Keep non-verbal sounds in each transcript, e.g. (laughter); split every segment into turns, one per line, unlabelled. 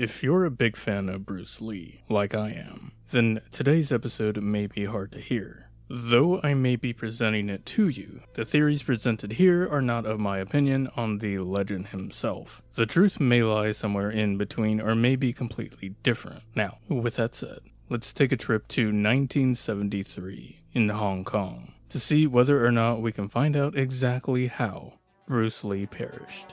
If you're a big fan of Bruce Lee, like I am, then today's episode may be hard to hear. Though I may be presenting it to you, the theories presented here are not of my opinion on the legend himself. The truth may lie somewhere in between or may be completely different. Now, with that said, let's take a trip to 1973 in Hong Kong to see whether or not we can find out exactly how Bruce Lee perished.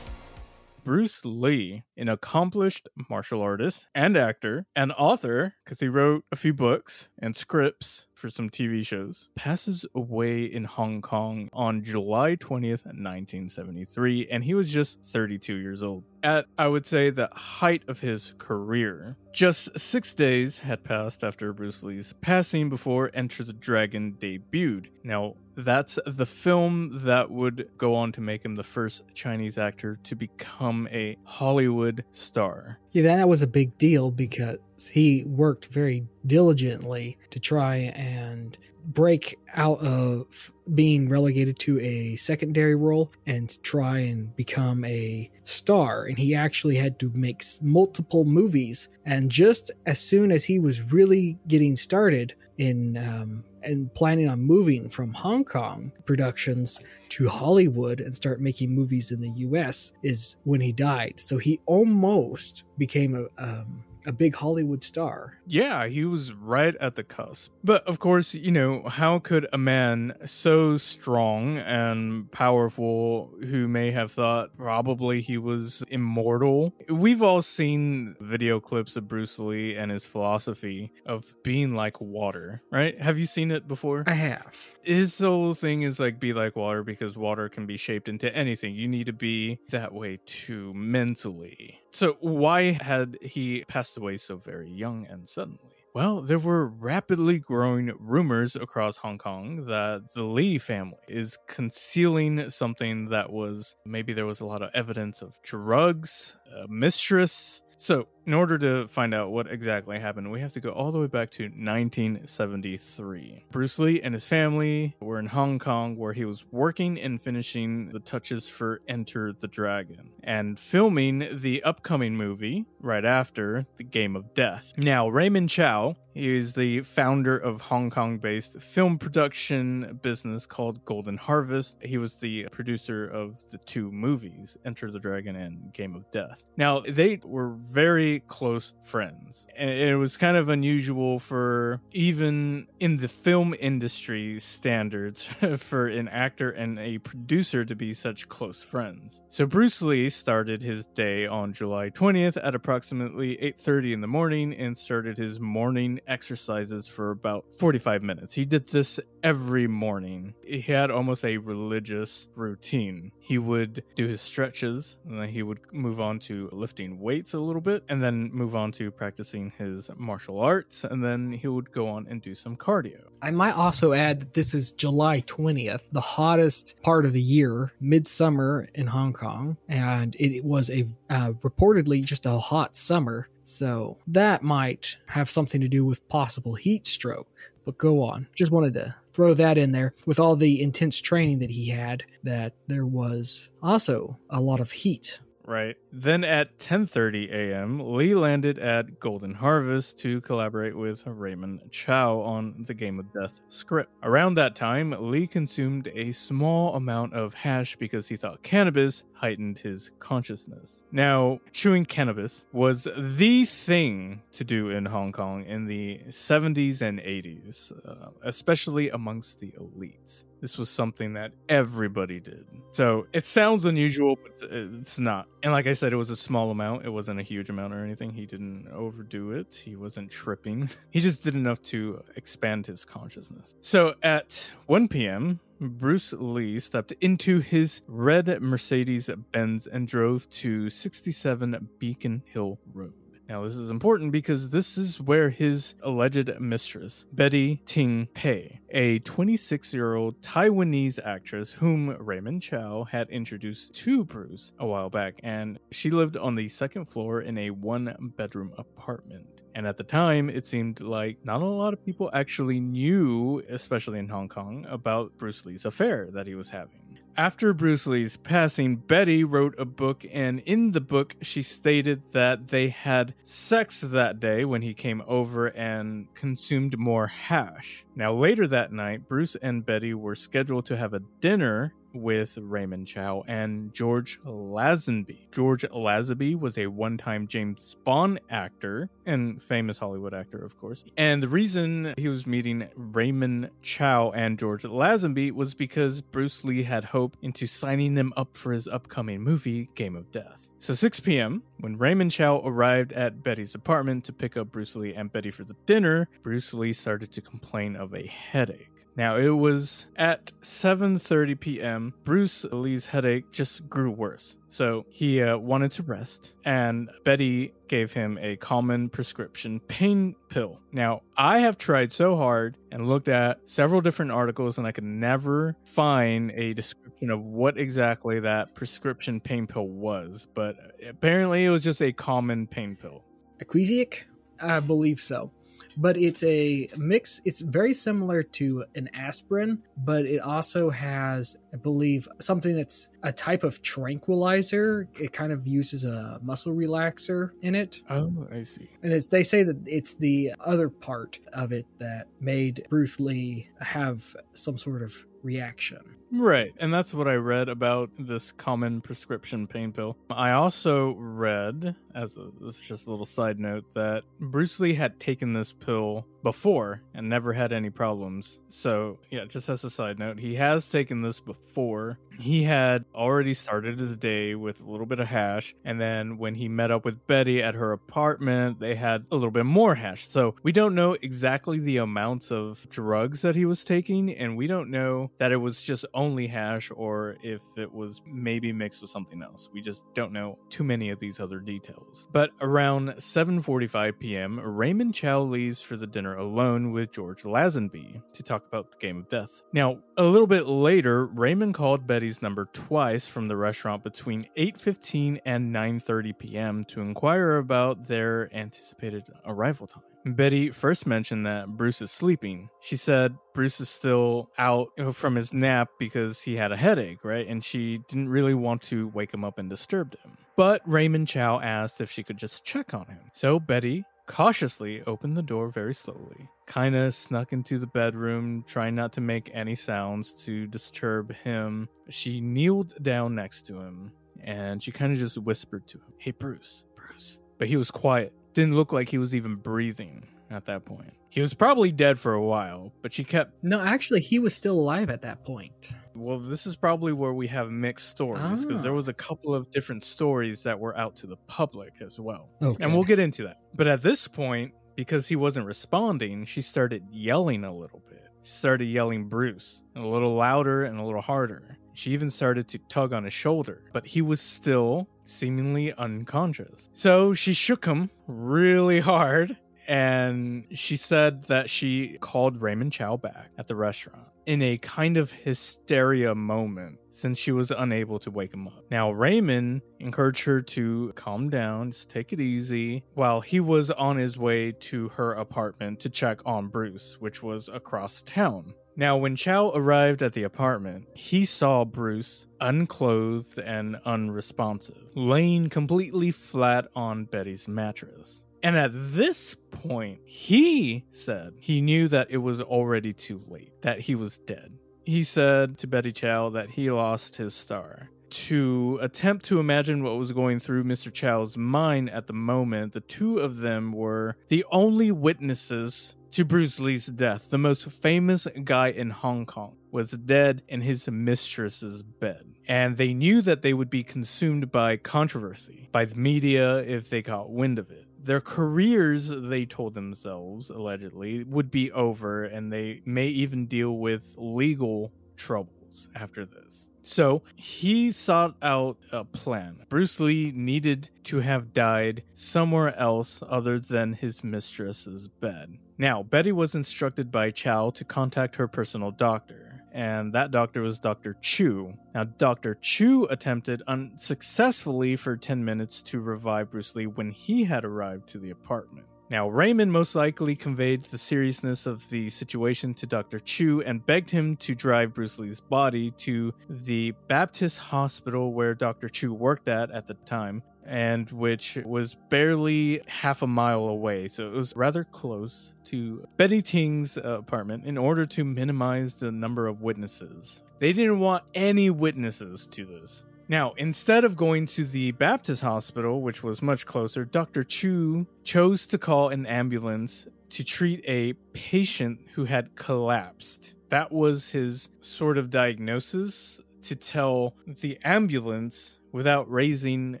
Bruce Lee, an accomplished martial artist and actor and author, because he wrote a few books and scripts for some TV shows, passes away in Hong Kong on July 20th, 1973, and he was just 32 years old. At, I would say, the height of his career. Just six days had passed after Bruce Lee's passing before Enter the Dragon debuted. Now, that's the film that would go on to make him the first Chinese actor to become a Hollywood star.
Yeah, that was a big deal because he worked very diligently to try and break out of being relegated to a secondary role and try and become a star. And he actually had to make multiple movies. And just as soon as he was really getting started in um, and planning on moving from Hong Kong productions to Hollywood and start making movies in the US is when he died. So he almost became a um, a big Hollywood star.
Yeah, he was right at the cusp. But of course, you know, how could a man so strong and powerful who may have thought probably he was immortal? We've all seen video clips of Bruce Lee and his philosophy of being like water, right? Have you seen it before?
I have.
His whole thing is like be like water because water can be shaped into anything. You need to be that way too mentally. So, why had he passed away so very young and suddenly? Well, there were rapidly growing rumors across Hong Kong that the Lee family is concealing something that was maybe there was a lot of evidence of drugs, a mistress. So, in order to find out what exactly happened, we have to go all the way back to 1973. Bruce Lee and his family were in Hong Kong where he was working and finishing the touches for Enter the Dragon and filming the upcoming movie right after The Game of Death. Now, Raymond Chow is the founder of Hong Kong based film production business called Golden Harvest. He was the producer of the two movies, Enter the Dragon and Game of Death. Now, they were very close friends, and it was kind of unusual for even in the film industry standards (laughs) for an actor and a producer to be such close friends. So Bruce Lee started his day on July 20th at approximately 8:30 in the morning and started his morning exercises for about 45 minutes. He did this every morning. He had almost a religious routine. He would do his stretches, and then he would move on to lifting weights a little bit, and then move on to practicing his martial arts, and then he would go on and do some cardio.
I might also add that this is July 20th, the hottest part of the year, midsummer in Hong Kong, and it was a uh, reportedly just a hot summer. So that might have something to do with possible heat stroke. But go on. Just wanted to throw that in there with all the intense training that he had that there was also a lot of heat
Right. Then at 10:30 a.m., Lee landed at Golden Harvest to collaborate with Raymond Chow on the Game of Death script. Around that time, Lee consumed a small amount of hash because he thought cannabis heightened his consciousness. Now, chewing cannabis was the thing to do in Hong Kong in the 70s and 80s, uh, especially amongst the elites. This was something that everybody did. So it sounds unusual, but it's not. And like I said, it was a small amount. It wasn't a huge amount or anything. He didn't overdo it. He wasn't tripping. (laughs) He just did enough to expand his consciousness. So at 1 p.m., Bruce Lee stepped into his red Mercedes Benz and drove to 67 Beacon Hill Road. Now, this is important because this is where his alleged mistress, Betty Ting Pei, a 26 year old Taiwanese actress whom Raymond Chow had introduced to Bruce a while back, and she lived on the second floor in a one bedroom apartment. And at the time, it seemed like not a lot of people actually knew, especially in Hong Kong, about Bruce Lee's affair that he was having. After Bruce Lee's passing, Betty wrote a book, and in the book, she stated that they had sex that day when he came over and consumed more hash. Now, later that night, Bruce and Betty were scheduled to have a dinner with Raymond Chow and George Lazenby. George Lazenby was a one time James Bond actor and famous Hollywood actor, of course. And the reason he was meeting Raymond Chow and George Lazenby was because Bruce Lee had hope into signing them up for his upcoming movie, Game of Death. So 6 p.m., when Raymond Chow arrived at Betty's apartment to pick up Bruce Lee and Betty for the dinner, Bruce Lee started to complain of a headache. Now it was at 7:30 p.m. Bruce Lee's headache just grew worse. So he uh, wanted to rest and Betty gave him a common prescription pain pill. Now, I have tried so hard and looked at several different articles and I could never find a description of what exactly that prescription pain pill was, but apparently was just a common pain pill.
Equagesic? I believe so but it's a mix. It's very similar to an aspirin, but it also has, I believe, something that's a type of tranquilizer. It kind of uses a muscle relaxer in it.
Oh, I see.
And it's, they say that it's the other part of it that made Bruce Lee have some sort of reaction.
Right. And that's what I read about this common prescription pain pill. I also read, as a, this is just a little side note, that Bruce Lee had taken this pill before and never had any problems. So, yeah, just as a side note, he has taken this before. He had already started his day with a little bit of hash. And then when he met up with Betty at her apartment, they had a little bit more hash. So, we don't know exactly the amounts of drugs that he was taking. And we don't know that it was just only hash or if it was maybe mixed with something else. We just don't know too many of these other details. But around 7:45 p.m., Raymond Chow leaves for the dinner alone with George Lazenby to talk about the game of death. Now, a little bit later, Raymond called Betty's number twice from the restaurant between 8:15 and 9:30 p.m. to inquire about their anticipated arrival time. Betty first mentioned that Bruce is sleeping. She said Bruce is still out from his nap because he had a headache, right? And she didn't really want to wake him up and disturb him. But Raymond Chow asked if she could just check on him. So Betty cautiously opened the door very slowly, kind of snuck into the bedroom, trying not to make any sounds to disturb him. She kneeled down next to him and she kind of just whispered to him, Hey, Bruce, Bruce. But he was quiet, didn't look like he was even breathing at that point. He was probably dead for a while, but she kept.
No, actually, he was still alive at that point.
Well, this is probably where we have mixed stories because there ah. was a couple of different stories that were out to the public as well. Okay. And we'll get into that. But at this point, because he wasn't responding, she started yelling a little bit. She started yelling Bruce a little louder and a little harder. She even started to tug on his shoulder, but he was still seemingly unconscious. So she shook him really hard and she said that she called Raymond Chow back at the restaurant in a kind of hysteria moment since she was unable to wake him up. Now, Raymond encouraged her to calm down, just take it easy, while he was on his way to her apartment to check on Bruce, which was across town. Now, when Chow arrived at the apartment, he saw Bruce unclothed and unresponsive, laying completely flat on Betty's mattress. And at this point, he said he knew that it was already too late, that he was dead. He said to Betty Chow that he lost his star. To attempt to imagine what was going through Mr. Chow's mind at the moment, the two of them were the only witnesses to Bruce Lee's death. The most famous guy in Hong Kong was dead in his mistress's bed. And they knew that they would be consumed by controversy, by the media if they caught wind of it. Their careers, they told themselves, allegedly, would be over, and they may even deal with legal troubles after this. So he sought out a plan. Bruce Lee needed to have died somewhere else other than his mistress's bed. Now, Betty was instructed by Chow to contact her personal doctor, and that doctor was Dr. Chu. Now, Dr. Chu attempted unsuccessfully for 10 minutes to revive Bruce Lee when he had arrived to the apartment. Now, Raymond most likely conveyed the seriousness of the situation to Dr. Chu and begged him to drive Bruce Lee's body to the Baptist hospital where Dr. Chu worked at at the time, and which was barely half a mile away. So it was rather close to Betty Ting's apartment in order to minimize the number of witnesses. They didn't want any witnesses to this. Now, instead of going to the Baptist hospital, which was much closer, Dr. Chu chose to call an ambulance to treat a patient who had collapsed. That was his sort of diagnosis to tell the ambulance without raising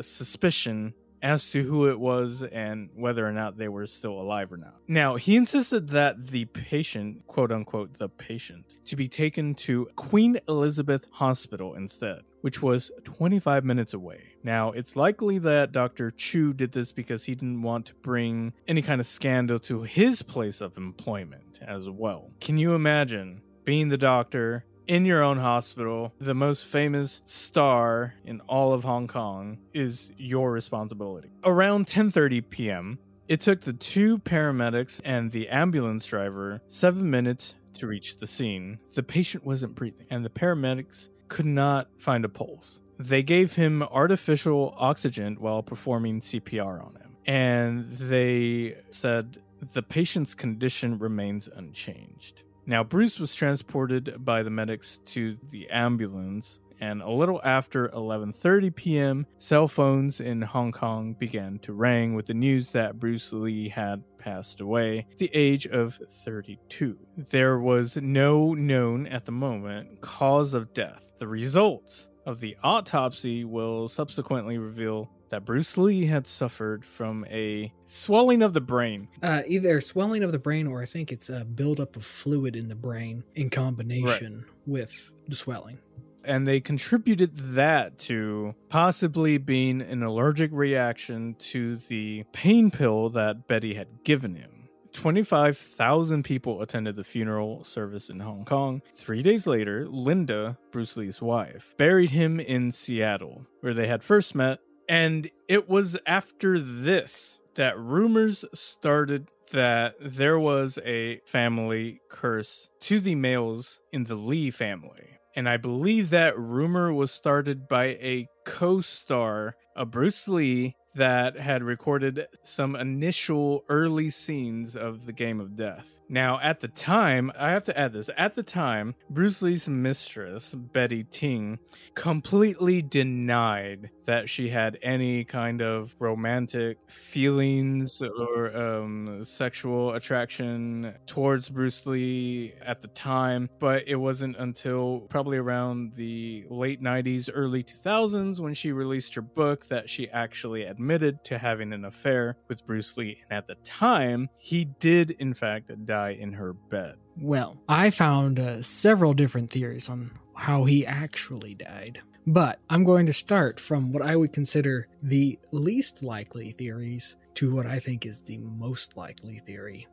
suspicion as to who it was and whether or not they were still alive or not. Now, he insisted that the patient, quote unquote, the patient, to be taken to Queen Elizabeth Hospital instead which was 25 minutes away. Now, it's likely that Dr. Chu did this because he didn't want to bring any kind of scandal to his place of employment as well. Can you imagine being the doctor in your own hospital, the most famous star in all of Hong Kong is your responsibility. Around 10:30 p.m., it took the two paramedics and the ambulance driver 7 minutes to reach the scene. The patient wasn't breathing, and the paramedics could not find a pulse. They gave him artificial oxygen while performing CPR on him. And they said the patient's condition remains unchanged. Now, Bruce was transported by the medics to the ambulance, and a little after 11:30 p.m., cell phones in Hong Kong began to ring with the news that Bruce Lee had passed away at the age of 32. There was no known at the moment cause of death. The results of the autopsy will subsequently reveal that Bruce Lee had suffered from a swelling of the brain.
Uh, either swelling of the brain or I think it's a buildup of fluid in the brain in combination right. with the swelling
and they contributed that to possibly being an allergic reaction to the pain pill that Betty had given him. 25,000 people attended the funeral service in Hong Kong. Three days later, Linda, Bruce Lee's wife, buried him in Seattle, where they had first met. And it was after this that rumors started that there was a family curse to the males in the Lee family and I believe that rumor was started by a co star a uh, Bruce Lee that had recorded some initial early scenes of the Game of Death. Now, at the time, I have to add this at the time, Bruce Lee's mistress, Betty Ting, completely denied that she had any kind of romantic feelings or um, sexual attraction towards Bruce Lee at the time. But it wasn't until probably around the late 90s, early 2000s when she released her book that she actually admitted to having an affair with Bruce Lee. And at the time, he did, in fact, die in her bed.
Well, I found uh, several different theories on how he actually died. But I'm going to start from what I would consider the least likely theories to what I think is the most likely theory.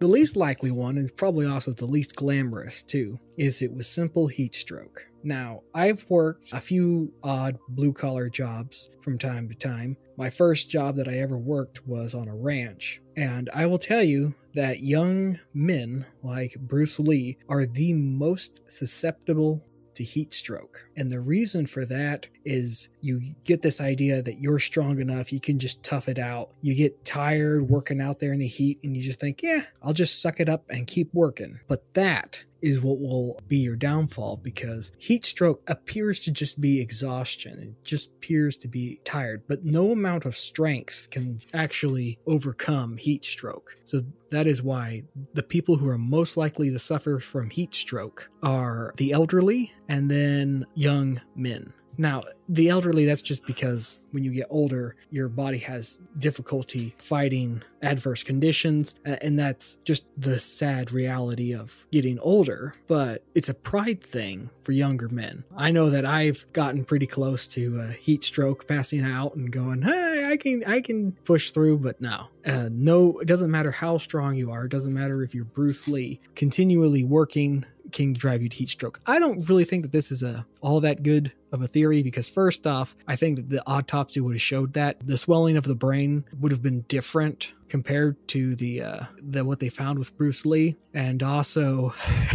The least likely one, and probably also the least glamorous too, is it was simple heat stroke. Now, I've worked a few odd blue collar jobs from time to time. My first job that I ever worked was on a ranch, and I will tell you that young men like Bruce Lee are the most susceptible to heat stroke. And the reason for that is you get this idea that you're strong enough, you can just tough it out. You get tired working out there in the heat and you just think, yeah, I'll just suck it up and keep working. But that is what will be your downfall because heat stroke appears to just be exhaustion. It just appears to be tired, but no amount of strength can actually overcome heat stroke. So that is why the people who are most likely to suffer from heat stroke are the elderly and then young men. Now, the elderly, that's just because when you get older, your body has difficulty fighting adverse conditions. And that's just the sad reality of getting older. But it's a pride thing for younger men. I know that I've gotten pretty close to a heat stroke, passing out and going, hey, I can, I can push through. But no, uh, no, it doesn't matter how strong you are. It doesn't matter if you're Bruce Lee, continually working can drive you to heat stroke. I don't really think that this is a all that good of a theory because first off, I think that the autopsy would have showed that the swelling of the brain would have been different compared to the uh the what they found with Bruce Lee and also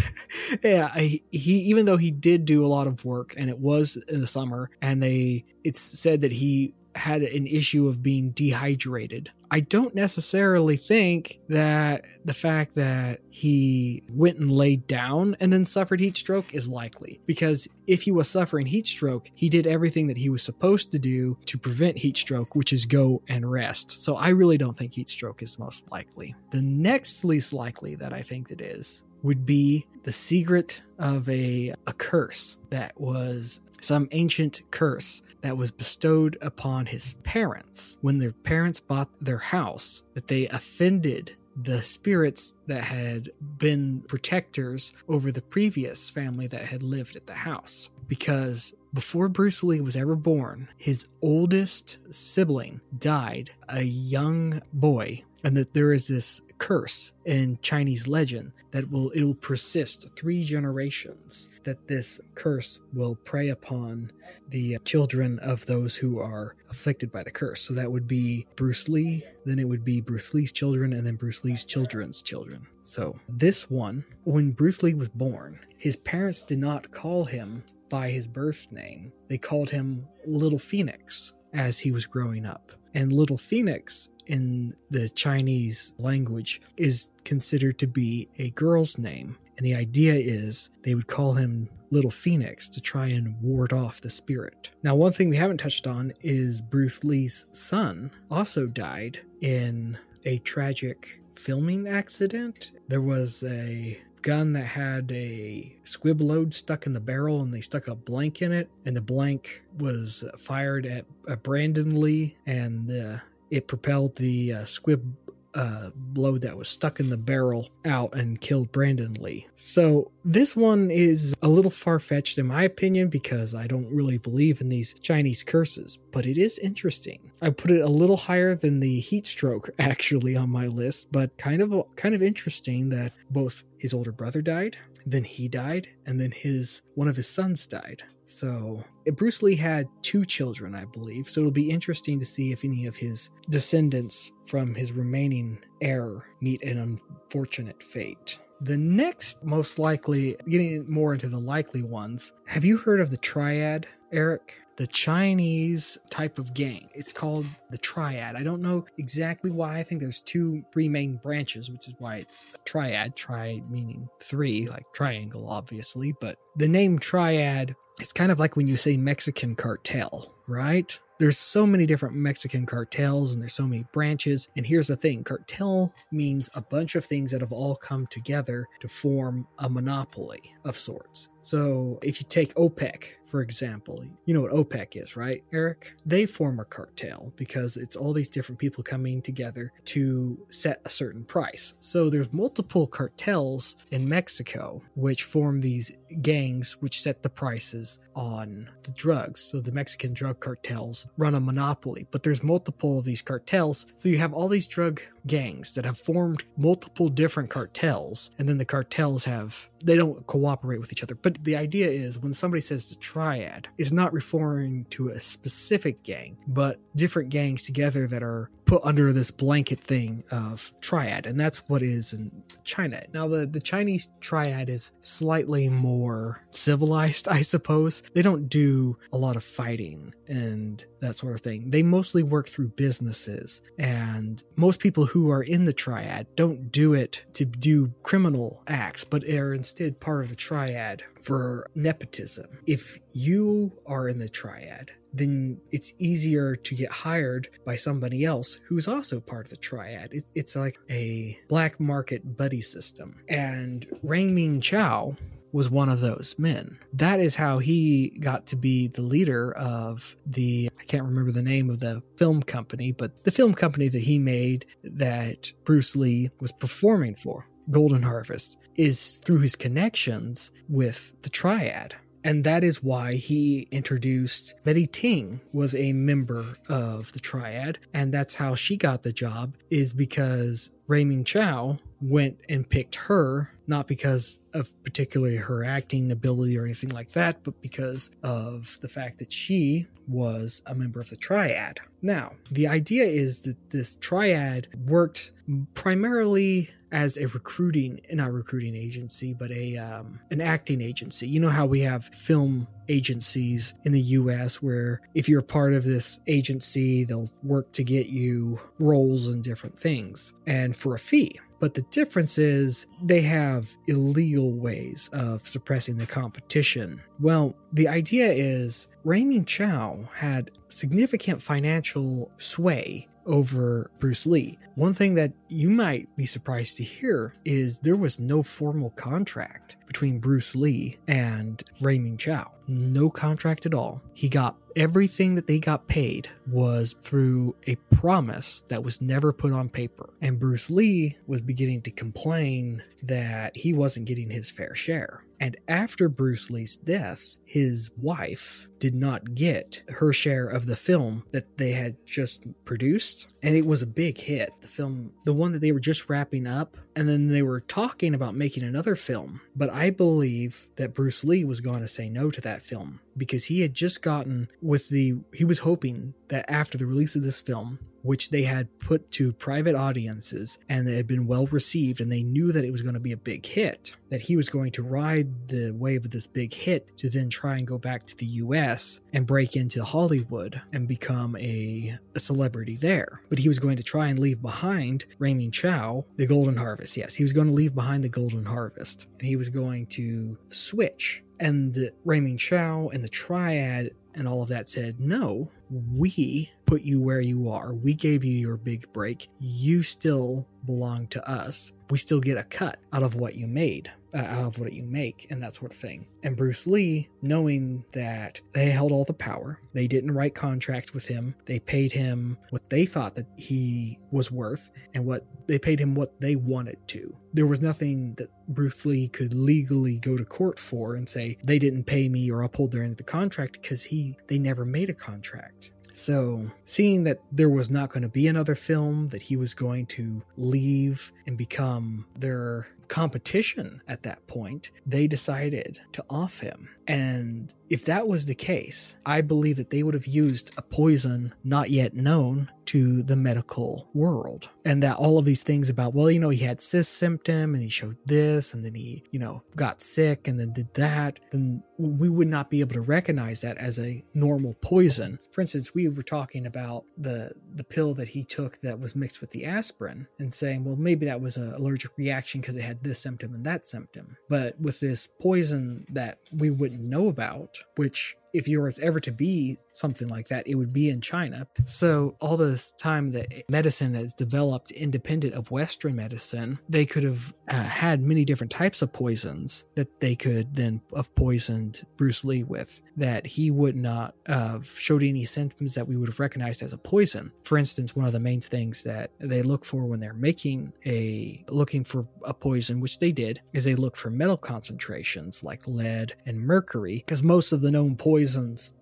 (laughs) yeah he even though he did do a lot of work and it was in the summer and they it's said that he had an issue of being dehydrated. I don't necessarily think that the fact that he went and laid down and then suffered heat stroke is likely. Because if he was suffering heat stroke, he did everything that he was supposed to do to prevent heat stroke, which is go and rest. So I really don't think heat stroke is most likely. The next least likely that I think it is would be the secret of a, a curse that was some ancient curse that was bestowed upon his parents when their parents bought their house, that they offended the spirits that had been protectors over the previous family that had lived at the house. Because before Bruce Lee was ever born, his oldest sibling died, a young boy and that there is this curse in Chinese legend that will it will persist three generations that this curse will prey upon the children of those who are afflicted by the curse. So that would be Bruce Lee then it would be Bruce Lee's children and then Bruce Lee's children's children. So this one when Bruce Lee was born his parents did not call him by his birth name they called him Little Phoenix as he was growing up and Little Phoenix in the Chinese language is considered to be a girl's name. And the idea is they would call him Little Phoenix to try and ward off the spirit. Now, one thing we haven't touched on is Bruce Lee's son also died in a tragic filming accident. There was a gun that had a squib load stuck in the barrel and they stuck a blank in it and the blank was fired at, Brandon Lee and uh, it propelled the uh, squib uh, load that was stuck in the barrel out and killed Brandon Lee. So this one is a little far fetched in my opinion because I don't really believe in these Chinese curses, but it is interesting. I put it a little higher than the heat stroke (laughs) actually on my list, but kind of kind of interesting that both his older brother died, then he died, and then his one of his sons died. So eh, Bruce Lee had two children, I believe. So it'll be interesting to see if any of his descendants from his remaining heir meet an unfortunate fate. The next, most likely, getting more into the likely ones, have you heard of the triad, Eric? The Chinese type of gang. It's called the triad. I don't know exactly why. I think there's two, three main branches, which is why it's triad. Tri meaning three, like triangle, obviously. But the name triad it's kind of like when you say Mexican cartel, right? There's so many different Mexican cartels and there's so many branches. And here's the thing cartel means a bunch of things that have all come together to form a monopoly of sorts. So if you take OPEC, for example, you know what OPEC is, right, Eric? They form a cartel because it's all these different people coming together to set a certain price. So there's multiple cartels in Mexico which form these gangs which set the prices on the drugs. So the Mexican drug cartels run a monopoly, but there's multiple of these cartels. So you have all these drug gangs that have formed multiple different cartels, and then the cartels have they don't cooperate with each other. But the idea is when somebody says the triad, is not referring to a specific gang, but different gangs together that are put under this blanket thing of triad, and that's what is in China. Now, the, the Chinese triad is slightly more civilized, (laughs) I suppose. They don't do a lot of fighting and that sort of thing. They mostly work through businesses, and most people who are in the triad don't do it to do criminal acts, but are instead part of the triad for nepotism. If you are in the triad, then it's easier to get hired by somebody else who's also part of the triad. It, it's like a black market buddy system. And Rang Ming Chow was one of those men. That is how he got to be the leader of the, I can't remember the name of the film company, but the film company that he made that Bruce Lee was performing for. Golden Harvest is through his connections with the Triad. And that is why he introduced Betty Ting was a member of the Triad, and that's how she got the job is because Rayming Chow went and picked her not because of particularly her acting ability or anything like that, but because of the fact that she was a member of the triad. Now, the idea is that this triad worked primarily as a recruiting, not recruiting agency, but a um, an acting agency. You know how we have film agencies in the U.S. where if you're part of this agency, they'll work to get you roles and different things, and for a fee. But the difference is they have illegal ways of suppressing the competition. Well, the idea is Raymond Chow had significant financial sway over Bruce Lee. One thing that you might be surprised to hear is there was no formal contract between Bruce Lee and Raymond Chow. No contract at all. He got everything that they got paid was through a promise that was never put on paper. And Bruce Lee was beginning to complain that he wasn't getting his fair share. And after Bruce Lee's death, his wife did not get her share of the film that they had just produced. And it was a big hit. The film, the one that they were just wrapping up, and then they were talking about making another film. But I believe that Bruce Lee was going to say no to that film because he had just gotten with the, he was hoping that after the release of this film, which they had put to private audiences and that had been well received, and they knew that it was going to be a big hit, that he was going to ride the wave of this big hit to then try and go back to the US and break into Hollywood and become a, a celebrity there. But he was going to try and leave behind Rayming Chow, the Golden Harvest. Yes, he was going to leave behind the Golden Harvest, and he was going to switch and Rayming Chow and the Triad and all of that said, no, we put you where you are. We gave you your big break. You still belong to us. We still get a cut out of what you made, uh, out of what you make, and that sort of thing. And Bruce Lee, knowing that they held all the power, they didn't write contracts with him. They paid him what they thought that he was worth, and what they paid him what they wanted to. There was nothing that Bruce Lee could legally go to court for and say they didn't pay me or uphold their end of the contract because he they never made a contract. So, seeing that there was not going to be another film, that he was going to leave and become their competition at that point, they decided to off him. And if that was the case, I believe that they would have used a poison not yet known to the medical world. And that all of these things about, well, you know, he had cyst symptom and he showed this and then he, you know, got sick and then did that, then we would not be able to recognize that as a normal poison. For instance, we were talking about the the pill that he took that was mixed with the aspirin and saying, well, maybe that was an allergic reaction because it had this symptom and that symptom. But with this poison that we wouldn't know about, which if there was ever to be something like that, it would be in China. So, all this time that medicine has developed independent of Western medicine, they could have uh, had many different types of poisons that they could then have poisoned Bruce Lee with that he would not have showed any symptoms that we would have recognized as a poison. For instance, one of the main things that they look for when they're making a looking for a poison, which they did, is they look for metal concentrations like lead and mercury, because most of the known poisons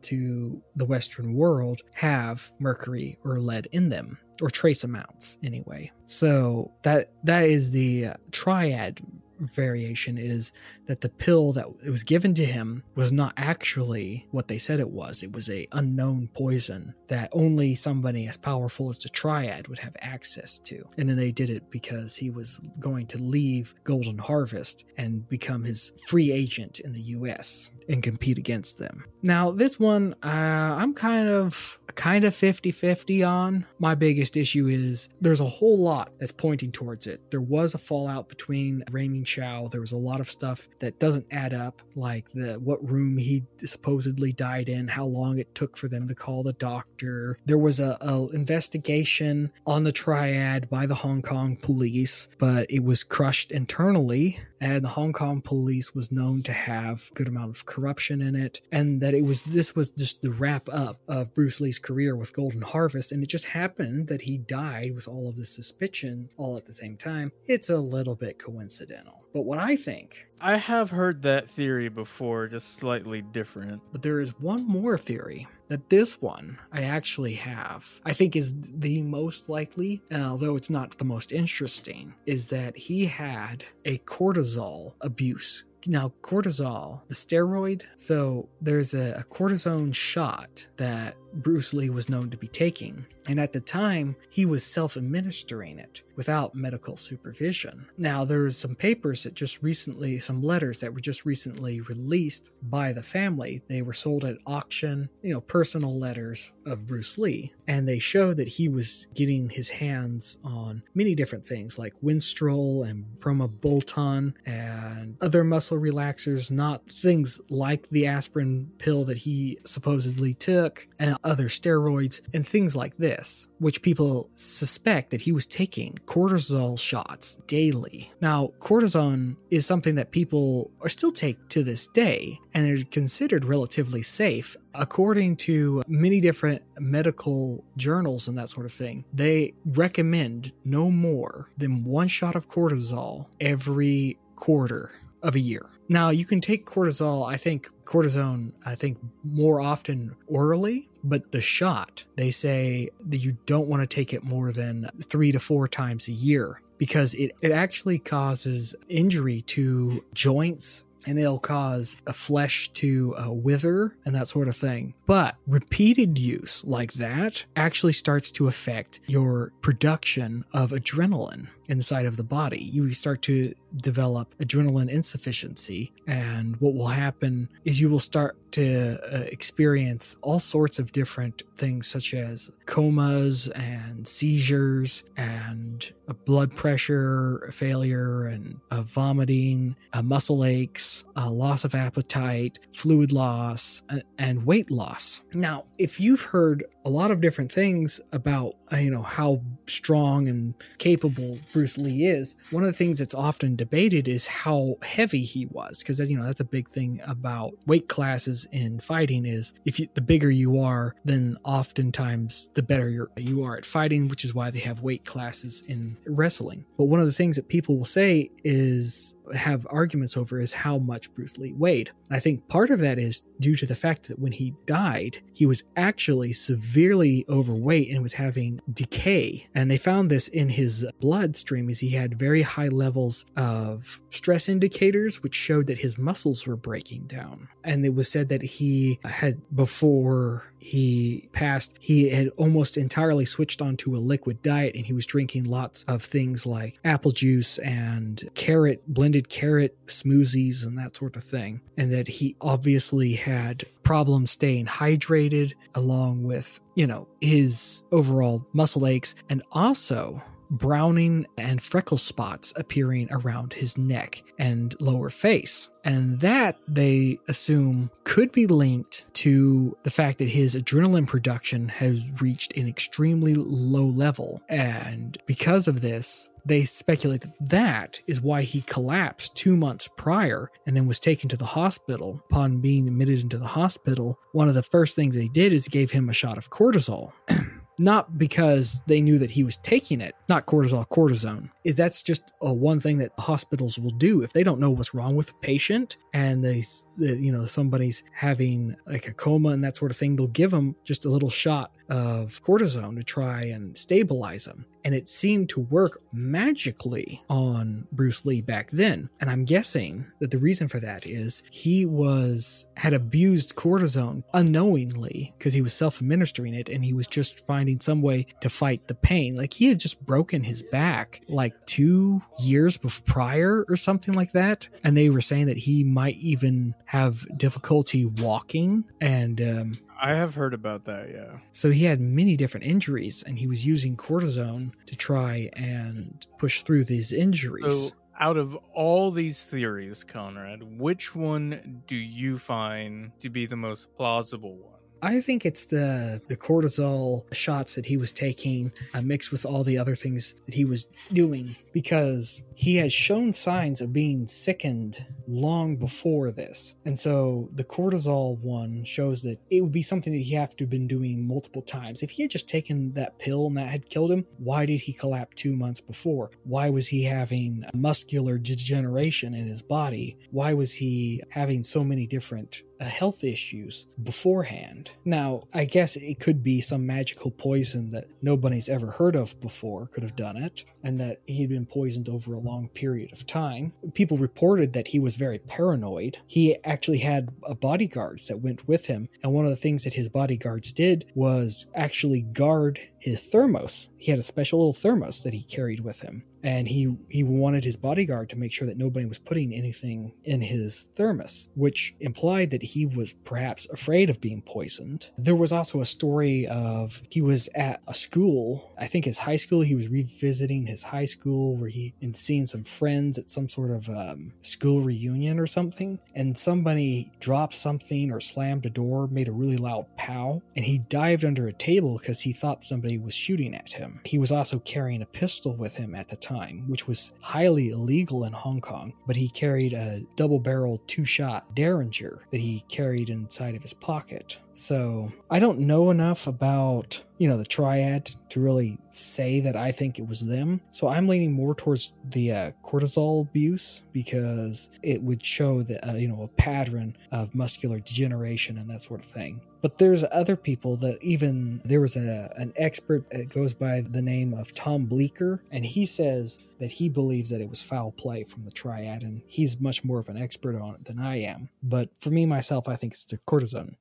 to the Western world have mercury or lead in them or trace amounts anyway. So that that is the triad variation is that the pill that was given to him was not actually what they said it was. It was a unknown poison that only somebody as powerful as the Triad would have access to. And then they did it because he was going to leave Golden Harvest and become his free agent in the US and compete against them. Now, this one uh, I'm kind of kind of 50-50 on. My biggest issue is there's a whole lot that's pointing towards it. There was a fallout between Rayming Chow. There was a lot of stuff that doesn't add up, like the what room he supposedly died in, how long it took for them to call the doctor. There was a, a investigation on the triad by the Hong Kong police, but it was crushed internally and the Hong Kong police was known to have a good amount of corruption in it, and that it was this was just the wrap up of Bruce Lee's career with Golden Harvest, and it just happened that he died with all of this suspicion all at the same time. It's a little bit coincidental. But what I think
I have heard that theory before, just slightly different.
But there is one more theory that this one I actually have, I think is the most likely, although it's not the most interesting, is that he had a cortisol abuse now cortisol the steroid so there's a, a, cortisone shot that bruce lee was known to be taking and at the time he was self-administering it without medical supervision. Now, there are some papers that just recently, some letters that were just recently released by the family. They were sold at auction, you know, personal letters of Bruce Lee. And they show that he was getting his hands on many different things like Winstrol and Bromoboltan and other muscle relaxers, not things like the aspirin pill that he supposedly took and other steroids and things like this, which people suspect that he was taking cortisol shots daily. Now, cortisone is something that people are still take to this day, and they're considered relatively safe. According to many different medical journals and that sort of thing, they recommend no more than one shot of cortisol every quarter of a year. Now, you can take cortisol, I think cortisone, I think more often orally, but the shot, they say that you don't want to take it more than three to four times a year because it, it actually causes injury to joints and it'll cause a flesh to uh, wither and that sort of thing. But repeated use like that actually starts to affect your production of adrenaline inside of the body. You start to develop adrenaline insufficiency. And what will happen is you will start to uh, experience all sorts of different things, such as comas and seizures and blood pressure failure and uh, vomiting, uh, muscle aches, loss of appetite, fluid loss, and weight loss. Now, if you've heard a lot of different things about uh, Uh, you know how strong and capable Bruce Lee is. One of the things that's often debated is how heavy he was, because you know that's a big thing about weight classes in fighting. Is if you, the bigger you are, then oftentimes the better you're, you are at fighting, which is why they have weight classes in wrestling. But one of the things that people will say is have arguments over is how much Bruce Lee weighed. I think part of that is due to the fact that when he died, he was actually severely overweight and was having decay. And they found this in his bloodstream as he had very high levels of stress indicators, which showed that his muscles were breaking down. And it was said that he had, before he passed, he had almost entirely switched onto a liquid diet and he was drinking lots of things like apple juice and carrot, blended carrot smoothies and that sort of thing. And that he obviously had problems staying hydrated along with, you know, his overall muscle aches and also browning and freckle spots appearing around his neck and lower face. And that they assume could be linked to the fact that his adrenaline production has reached an extremely low level. And because of this, they speculate that that is why he collapsed two months prior and then was taken to the hospital. Upon being admitted into the hospital, one of the first things they did is gave him a shot of cortisol. (clears throat) not because they knew that he was taking it, not cortisol, cortisone. That's just a one thing that hospitals will do if they don't know what's wrong with a patient and they, you know, somebody's having like a coma and that sort of thing. They'll give them just a little shot of cortisone to try and stabilize them. And it seemed to work magically on Bruce Lee back then. And I'm guessing that the reason for that is he was had abused cortisone unknowingly because he was self-administering it and he was just finding some way to fight the pain. Like he had just broken his back like 2 years prior or something like that, and they were saying that he might even have difficulty walking and um,
I have heard about that, yeah.
so he had many different injuries, and he was using cortisone to try and push through these injuries.
So, out of all these theories, Conrad, which one do you find to be the most plausible one?
I think it's the the cortisol shots that he was taking uh, mixed with all the other things that he was doing because he has shown signs of being sickened long before this. And so the cortisol one shows that it would be something that he have to have been doing multiple times. If he had just taken that pill and that had killed him, why did he collapse 2 months before? Why was he having muscular degeneration in his body? Why was he having so many different health issues beforehand. Now, I guess it could be some magical poison that nobody's ever heard of before could have done it, and that he'd been poisoned over a long period of time. People reported that he was very paranoid. He actually had uh, bodyguards that went with him, and one of the things that his bodyguards did was actually guard his thermos. He had a special little thermos that he carried with him, and he he wanted his bodyguard to make sure that nobody was putting anything in his thermos, which implied that he was perhaps afraid of being poisoned. There was also a story of he was at a school, I think his high school. He was revisiting his high school where he and seeing some friends at some sort of um, school reunion or something, and somebody dropped something or slammed a door, made a really loud pow, and he dived under a table because he thought somebody was shooting at him. He was also carrying a pistol with him at the time, which was highly illegal in Hong Kong, but he carried a double barrel two shot Derringer that he carried inside of his pocket. So I don't know enough about, you know, the triad to really say that I think it was them. So I'm leaning more towards the uh, cortisol abuse because it would show that, uh, you know, a pattern of muscular degeneration and that sort of thing. But there's other people that even there was a an expert that goes by the name of Tom Bleecker, and he says that he believes that it was foul play from the triad, and he's much more of an expert on it than I am. But for me myself, I think it's the cortisone.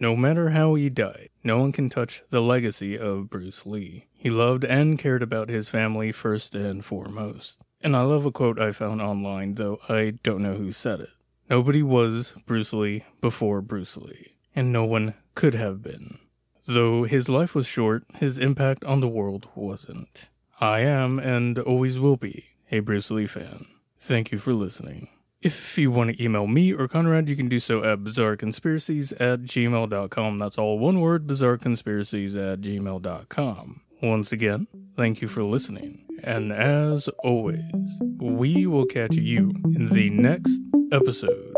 No matter how he died, no one can touch the legacy of Bruce Lee. He loved and cared about his family first and foremost. And I love a quote I found online, though I don't know who said it. Nobody was Bruce Lee before Bruce Lee, and no one could have been. Though his life was short, his impact on the world wasn't. I am, and always will be, a Bruce Lee fan. Thank you for listening. If you want to email me or Conrad, you can do so at bizarreconspiracies at gmail.com. That's all one word, bizarreconspiracies at gmail.com. Once again, thank you for listening. And as always, we will catch you in the next episode.